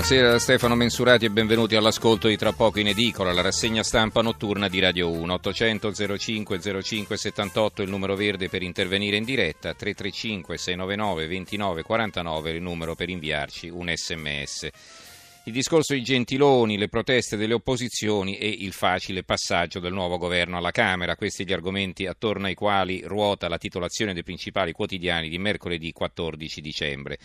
Buonasera da Stefano Mensurati e benvenuti all'ascolto di Tra poco in edicola, la rassegna stampa notturna di Radio 1. 800 05 05 78 il numero verde per intervenire in diretta, 335 699 29 49 il numero per inviarci un sms. Il discorso di Gentiloni, le proteste delle opposizioni e il facile passaggio del nuovo governo alla Camera, questi gli argomenti attorno ai quali ruota la titolazione dei principali quotidiani di mercoledì 14 dicembre.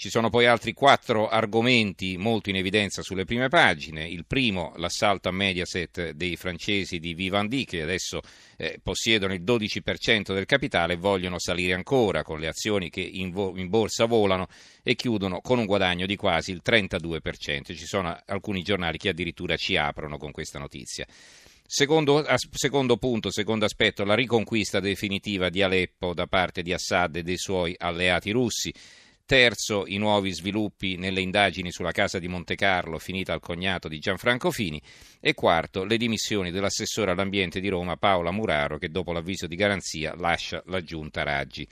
Ci sono poi altri quattro argomenti molto in evidenza sulle prime pagine. Il primo, l'assalto a Mediaset dei francesi di Vivendi, che adesso eh, possiedono il 12% del capitale e vogliono salire ancora con le azioni che in, vo- in, borsa volano e chiudono con un guadagno di quasi il 32%. Ci sono alcuni giornali che addirittura ci aprono con questa notizia. Secondo, secondo, punto, secondo aspetto, la riconquista definitiva di Aleppo da parte di Assad e dei suoi alleati russi. Terzo, i nuovi sviluppi nelle indagini sulla casa di Monte Carlo, finita al cognato di Gianfranco Fini. E quarto, le dimissioni dell'assessore all'ambiente di Roma Paola Muraro, che dopo l'avviso di garanzia lascia la giunta Raggi.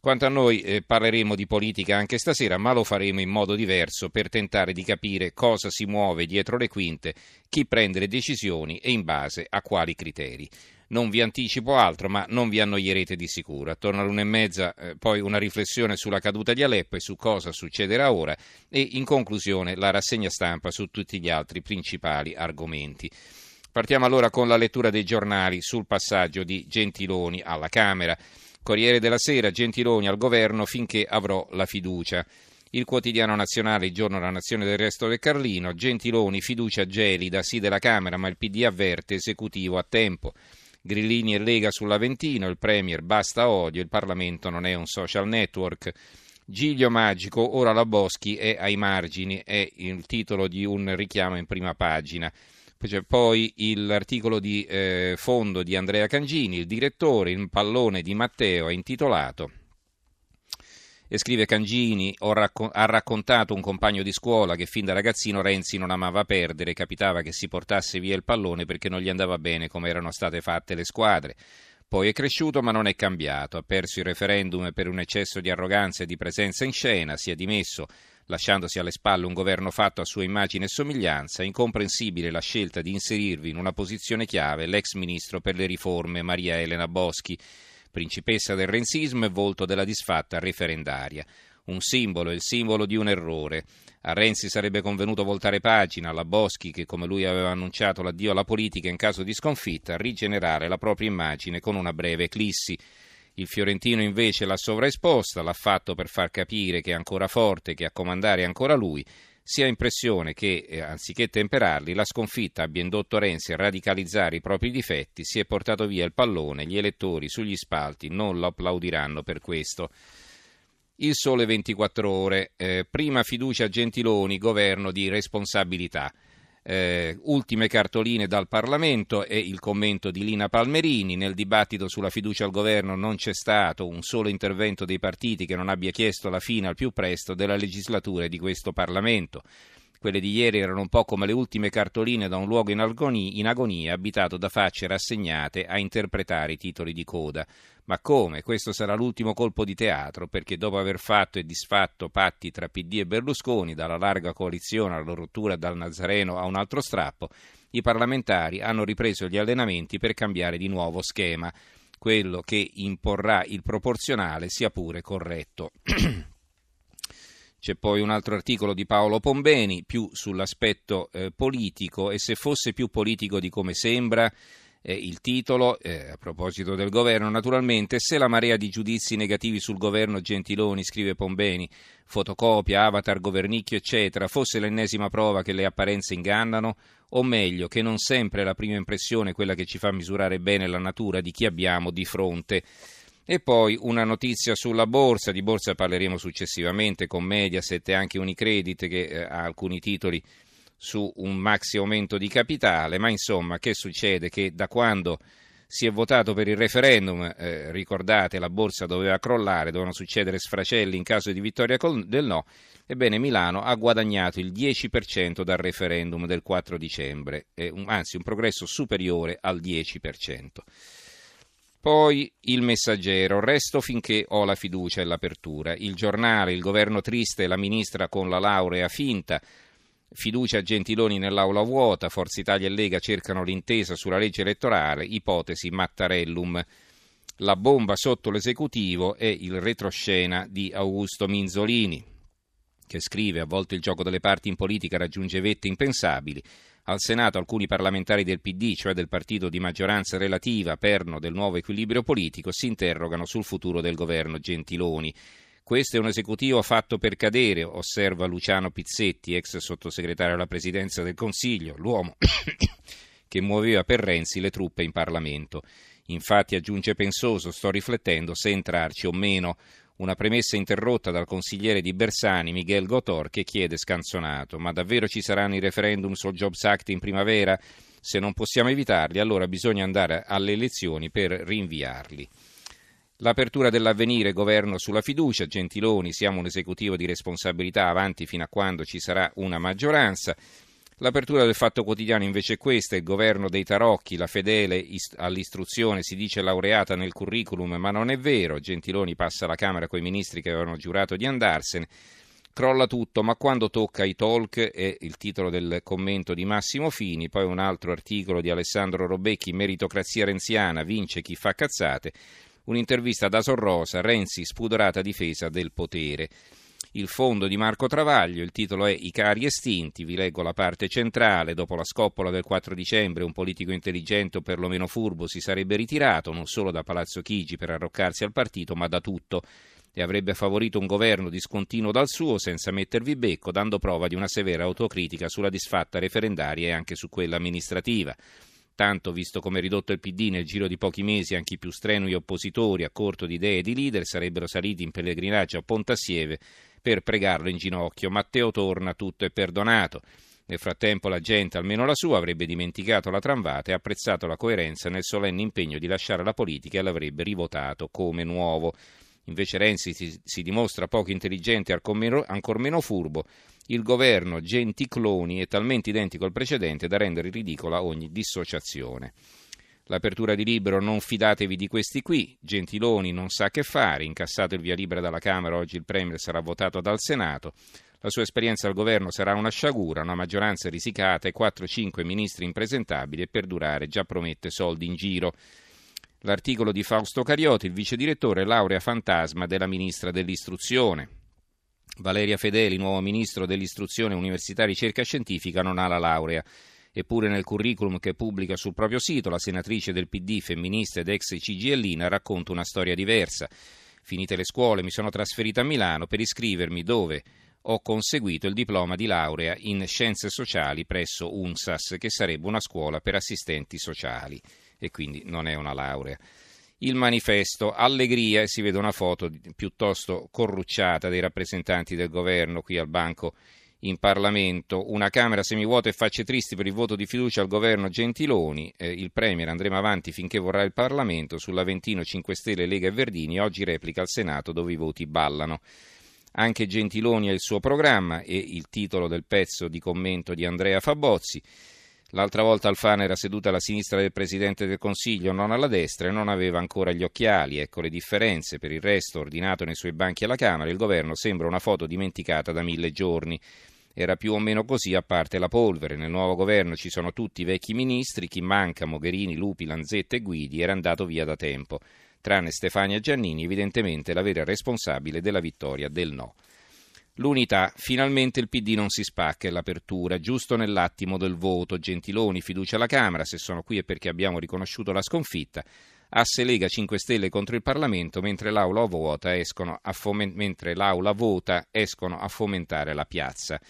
Quanto a noi eh, parleremo di politica anche stasera, ma lo faremo in modo diverso per tentare di capire cosa si muove dietro le quinte, chi prende le decisioni e in base a quali criteri. Non vi anticipo altro, ma non vi annoierete di sicuro. Attorno all'una e mezza, eh, poi una riflessione sulla caduta di Aleppo e su cosa succederà ora e in conclusione la rassegna stampa su tutti gli altri principali argomenti. Partiamo allora con la lettura dei giornali sul passaggio di Gentiloni alla Camera. Corriere della Sera, Gentiloni al governo finché avrò la fiducia. Il quotidiano nazionale, il giorno della nazione del resto del Carlino, Gentiloni, fiducia gelida, sì della Camera, ma il PD avverte esecutivo a tempo. Grillini e Lega sull'Aventino, il Premier basta odio, il Parlamento non è un social network. Giglio Magico, ora la Boschi è ai margini, è il titolo di un richiamo in prima pagina. C'è poi l'articolo di eh, fondo di Andrea Cangini, il direttore, il pallone di Matteo, è intitolato e scrive Cangini, raccon- ha raccontato un compagno di scuola che fin da ragazzino Renzi non amava perdere, capitava che si portasse via il pallone perché non gli andava bene come erano state fatte le squadre. Poi è cresciuto ma non è cambiato, ha perso il referendum per un eccesso di arroganza e di presenza in scena, si è dimesso lasciandosi alle spalle un governo fatto a sua immagine e somiglianza, incomprensibile la scelta di inserirvi in una posizione chiave l'ex ministro per le riforme Maria Elena Boschi principessa del renzismo e volto della disfatta referendaria. Un simbolo, il simbolo di un errore. A Renzi sarebbe convenuto voltare pagina, alla Boschi, che come lui aveva annunciato l'addio alla politica in caso di sconfitta, rigenerare la propria immagine con una breve eclissi. Il Fiorentino invece l'ha sovraesposta, l'ha fatto per far capire che è ancora forte, che a comandare è ancora lui, si ha impressione che, eh, anziché temperarli, la sconfitta abbia indotto Renzi a radicalizzare i propri difetti, si è portato via il pallone, gli elettori sugli spalti non lo applaudiranno per questo. Il sole 24 ore, eh, prima fiducia a Gentiloni, governo di responsabilità. Eh, ultime cartoline dal Parlamento e il commento di Lina Palmerini. Nel dibattito sulla fiducia al governo non c'è stato un solo intervento dei partiti che non abbia chiesto la fine al più presto della legislatura di questo Parlamento. Quelle di ieri erano un po' come le ultime cartoline da un luogo in agonia, in agonia abitato da facce rassegnate a interpretare i titoli di coda. Ma come? Questo sarà l'ultimo colpo di teatro, perché dopo aver fatto e disfatto patti tra PD e Berlusconi, dalla larga coalizione alla rottura dal Nazareno a un altro strappo, i parlamentari hanno ripreso gli allenamenti per cambiare di nuovo schema, quello che imporrà il proporzionale sia pure corretto. C'è poi un altro articolo di Paolo Pombeni, più sull'aspetto eh, politico e se fosse più politico di come sembra, eh, il titolo, eh, a proposito del governo, naturalmente, se la marea di giudizi negativi sul governo Gentiloni, scrive Pombeni, fotocopia, avatar, governicchio, eccetera, fosse l'ennesima prova che le apparenze ingannano, o meglio, che non sempre la prima impressione è quella che ci fa misurare bene la natura di chi abbiamo di fronte. E poi una notizia sulla borsa, di borsa parleremo successivamente con Mediaset e anche Unicredit che eh, ha alcuni titoli su un maxi aumento di capitale, ma insomma che succede? Che da quando si è votato per il referendum, eh, ricordate la borsa doveva crollare, dovevano succedere sfracelli in caso di vittoria del no, ebbene Milano ha guadagnato il 10% dal referendum del 4 dicembre, eh, anzi un progresso superiore al 10%. Poi il messaggero, resto finché ho la fiducia e l'apertura. Il giornale, il governo triste la ministra con la laurea finta. Fiducia a Gentiloni nell'aula vuota, Forza Italia e Lega cercano l'intesa sulla legge elettorale, ipotesi Mattarellum. La bomba sotto l'esecutivo è il retroscena di Augusto Minzolini, che scrive a volte il gioco delle parti in politica raggiunge vette impensabili. Al Senato alcuni parlamentari del PD, cioè del partito di maggioranza relativa, perno del nuovo equilibrio politico, si interrogano sul futuro del governo Gentiloni. Questo è un esecutivo fatto per cadere, osserva Luciano Pizzetti, ex sottosegretario alla presidenza del Consiglio, l'uomo che muoveva per Renzi le truppe in Parlamento. Infatti, aggiunge Pensoso, sto riflettendo se entrarci o meno. Una premessa interrotta dal consigliere di Bersani, Miguel Gotor, che chiede scanzonato: Ma davvero ci saranno i referendum sul Jobs Act in primavera? Se non possiamo evitarli, allora bisogna andare alle elezioni per rinviarli. L'apertura dell'avvenire, governo sulla fiducia, Gentiloni, siamo un esecutivo di responsabilità avanti fino a quando ci sarà una maggioranza. L'apertura del Fatto Quotidiano invece è questa, il governo dei tarocchi, la fedele all'istruzione si dice laureata nel curriculum, ma non è vero, Gentiloni passa alla Camera con i ministri che avevano giurato di andarsene, crolla tutto, ma quando tocca i talk è il titolo del commento di Massimo Fini, poi un altro articolo di Alessandro Robecchi, meritocrazia renziana, vince chi fa cazzate, un'intervista da Sorrosa, Renzi spudorata difesa del potere. Il fondo di Marco Travaglio, il titolo è I cari estinti, vi leggo la parte centrale, dopo la scoppola del 4 dicembre un politico intelligente o perlomeno furbo si sarebbe ritirato non solo da Palazzo Chigi per arroccarsi al partito ma da tutto e avrebbe favorito un governo discontinuo dal suo senza mettervi becco, dando prova di una severa autocritica sulla disfatta referendaria e anche su quella amministrativa. Tanto, visto come ridotto il PD nel giro di pochi mesi, anche i più strenui oppositori, a corto di idee e di leader, sarebbero saliti in pellegrinaggio a Pontassieve per pregarlo in ginocchio. Matteo torna, tutto è perdonato. Nel frattempo la gente, almeno la sua, avrebbe dimenticato la tramvata e apprezzato la coerenza nel solenne impegno di lasciare la politica e l'avrebbe rivotato come nuovo. Invece Renzi si, si dimostra poco intelligente e ancor meno furbo. Il governo Genticloni è talmente identico al precedente da rendere ridicola ogni dissociazione. L'apertura di libro Non fidatevi di questi qui, Gentiloni non sa che fare, incassato il via libera dalla Camera, oggi il Premier sarà votato dal Senato. La sua esperienza al governo sarà una sciagura, una maggioranza risicata e 4-5 ministri impresentabili e per durare già promette soldi in giro. L'articolo di Fausto Carioti, il vice direttore laurea fantasma della ministra dell'istruzione. Valeria Fedeli, nuovo ministro dell'istruzione, università e ricerca scientifica, non ha la laurea. Eppure nel curriculum che pubblica sul proprio sito, la senatrice del PD, femminista ed ex CGLina, racconta una storia diversa. Finite le scuole, mi sono trasferita a Milano per iscrivermi dove ho conseguito il diploma di laurea in scienze sociali presso UNSAS, che sarebbe una scuola per assistenti sociali e quindi non è una laurea. Il manifesto Allegria si vede una foto piuttosto corrucciata dei rappresentanti del governo qui al banco in Parlamento, una Camera semivuota e facce tristi per il voto di fiducia al governo Gentiloni, eh, il Premier andremo avanti finché vorrà il Parlamento, sull'Aventino 5 Stelle, Lega e Verdini, oggi replica al Senato dove i voti ballano. Anche Gentiloni ha il suo programma e il titolo del pezzo di commento di Andrea Fabozzi. L'altra volta Alfano era seduta alla sinistra del Presidente del Consiglio, non alla destra, e non aveva ancora gli occhiali. Ecco le differenze. Per il resto, ordinato nei suoi banchi alla Camera, il governo sembra una foto dimenticata da mille giorni. Era più o meno così, a parte la polvere. Nel nuovo governo ci sono tutti i vecchi ministri, chi manca, Mogherini, Lupi, Lanzetta e Guidi, era andato via da tempo. Tranne Stefania Giannini, evidentemente la vera responsabile della vittoria del no. L'unità, finalmente il PD non si spacca, è l'apertura, giusto nell'attimo del voto. Gentiloni, fiducia alla Camera, se sono qui è perché abbiamo riconosciuto la sconfitta. Asse Lega 5 Stelle contro il Parlamento, mentre l'aula vota escono a, foment- l'aula vota, escono a fomentare la piazza.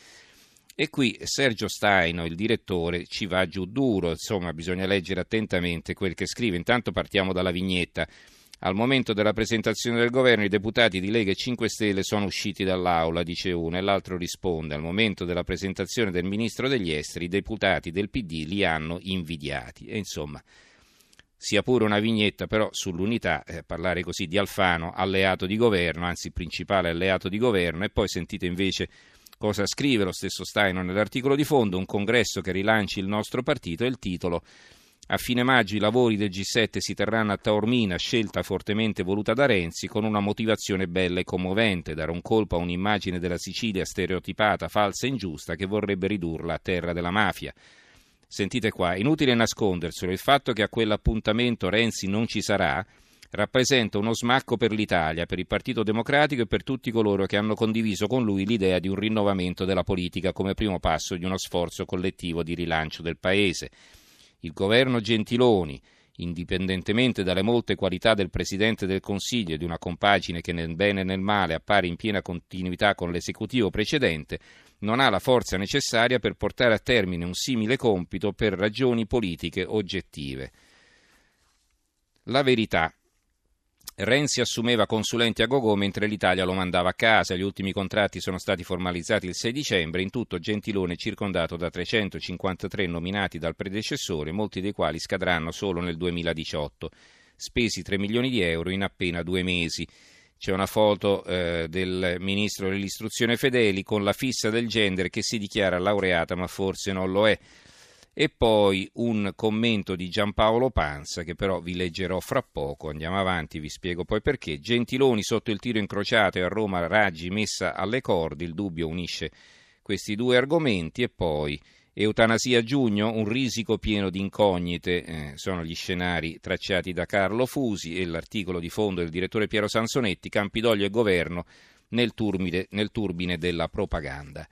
E qui Sergio Staino, il direttore, ci va giù duro, insomma bisogna leggere attentamente quel che scrive. Intanto partiamo dalla vignetta. Al momento della presentazione del governo i deputati di Lega e 5 Stelle sono usciti dall'aula, dice uno, e l'altro risponde. Al momento della presentazione del ministro degli esteri i deputati del PD li hanno invidiati. E insomma, sia pure una vignetta però sull'unità, eh, parlare così di Alfano, alleato di governo, anzi principale alleato di governo, e poi sentite invece cosa scrive lo stesso Steino nell'articolo di fondo, un congresso che rilanci il nostro partito e il titolo a fine maggio i lavori del G7 si terranno a Taormina, scelta fortemente voluta da Renzi, con una motivazione bella e commovente, dare un colpo a un'immagine della Sicilia stereotipata, falsa e ingiusta che vorrebbe ridurla a terra della mafia. Sentite qua, inutile nasconderselo, il fatto che a quell'appuntamento Renzi non ci sarà rappresenta uno smacco per l'Italia, per il Partito Democratico e per tutti coloro che hanno condiviso con lui l'idea di un rinnovamento della politica come primo passo di uno sforzo collettivo di rilancio del Paese. Il governo Gentiloni, indipendentemente dalle molte qualità del Presidente del Consiglio e di una compagine che nel bene e nel male appare in piena continuità con l'esecutivo precedente, non ha la forza necessaria per portare a termine un simile compito per ragioni politiche oggettive. La verità Renzi assumeva consulenti a gogo mentre l'Italia lo mandava a casa. Gli ultimi contratti sono stati formalizzati il 6 dicembre. In tutto Gentilone circondato da 353 nominati dal predecessore, molti dei quali scadranno solo nel 2018. Spesi 3 milioni di euro in appena due mesi. C'è una foto eh, del ministro dell'istruzione Fedeli con la fissa del gender che si dichiara laureata ma forse non lo è e poi un commento di Giampaolo Panza che però vi leggerò fra poco, andiamo avanti, vi spiego poi perché. Gentiloni sotto il tiro incrociato e a Roma Raggi messa alle corde, il dubbio unisce questi due argomenti e poi eutanasia a giugno, un risico pieno di incognite, eh, sono gli scenari tracciati da Carlo Fusi e l'articolo di fondo del direttore Piero Sansonetti, Campidoglio e governo nel turbine, nel turbine della propaganda.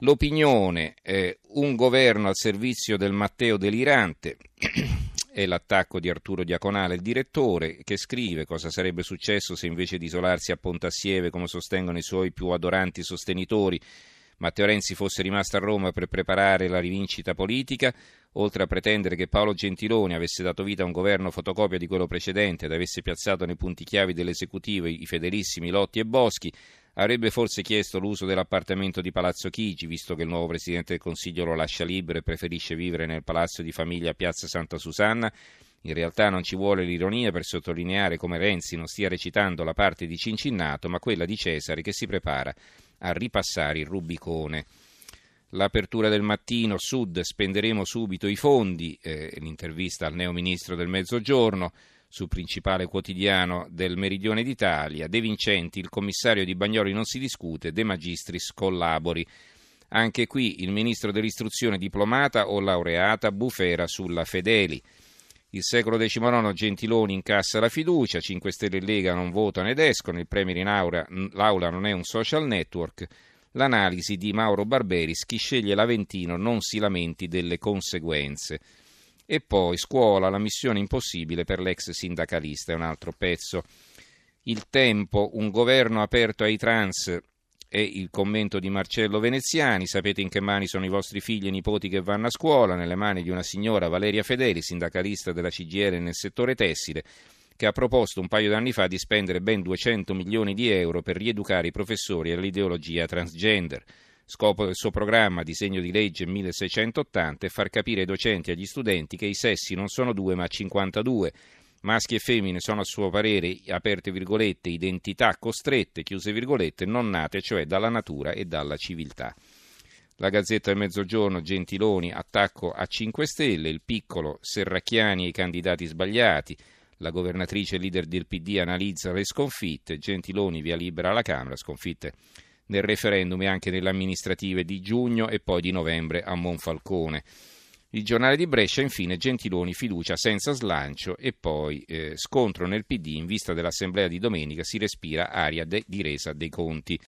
L'opinione, eh, un governo al servizio del Matteo delirante, è l'attacco di Arturo Diaconale, il direttore, che scrive cosa sarebbe successo se invece di isolarsi a Pontassieve, come sostengono i suoi più adoranti sostenitori, Matteo Renzi fosse rimasto a Roma per preparare la rivincita politica, oltre a pretendere che Paolo Gentiloni avesse dato vita a un governo fotocopia di quello precedente ed avesse piazzato nei punti chiavi dell'esecutivo i fedelissimi Lotti e Boschi, Avrebbe forse chiesto l'uso dell'appartamento di Palazzo Chigi, visto che il nuovo Presidente del Consiglio lo lascia libero e preferisce vivere nel palazzo di famiglia a Piazza Santa Susanna? In realtà non ci vuole l'ironia per sottolineare come Renzi non stia recitando la parte di Cincinnato, ma quella di Cesare che si prepara a ripassare il Rubicone. L'apertura del mattino, Sud, spenderemo subito i fondi, eh, l'intervista al neo ministro del Mezzogiorno, sul principale quotidiano del Meridione d'Italia. De Vincenti, il commissario di Bagnoli non si discute, De Magistris collabori. Anche qui il ministro dell'istruzione diplomata o laureata bufera sulla Fedeli. Il secolo XIX Gentiloni incassa la fiducia, 5 Stelle e Lega non votano ed escono, il Premier in aula, l'aula non è un social network. L'analisi di Mauro Barberis, chi sceglie l'Aventino non si lamenti delle conseguenze. E poi scuola, la missione impossibile per l'ex sindacalista, è un altro pezzo. Il tempo, un governo aperto ai trans è il commento di Marcello Veneziani. Sapete in che mani sono i vostri figli e nipoti che vanno a scuola? Nelle mani di una signora Valeria Fedeli, sindacalista della CGL nel settore tessile, che ha proposto un paio d'anni fa di spendere ben 200 milioni di euro per rieducare i professori all'ideologia transgender. Scopo del suo programma, disegno di legge 1680, è far capire ai docenti e agli studenti che i sessi non sono due ma 52. Maschi e femmine sono a suo parere, aperte virgolette, identità costrette, chiuse virgolette, non nate, cioè dalla natura e dalla civiltà. La Gazzetta del Mezzogiorno, Gentiloni, attacco a 5 Stelle, il piccolo Serracchiani e i candidati sbagliati, la governatrice leader del PD analizza le sconfitte, Gentiloni via libera alla Camera, sconfitte nel referendum e anche nelle amministrative di giugno e poi di novembre a Monfalcone. Il giornale di Brescia, infine, Gentiloni fiducia senza slancio e poi eh, scontro nel PD in vista dell'assemblea di domenica si respira aria de- di resa dei conti.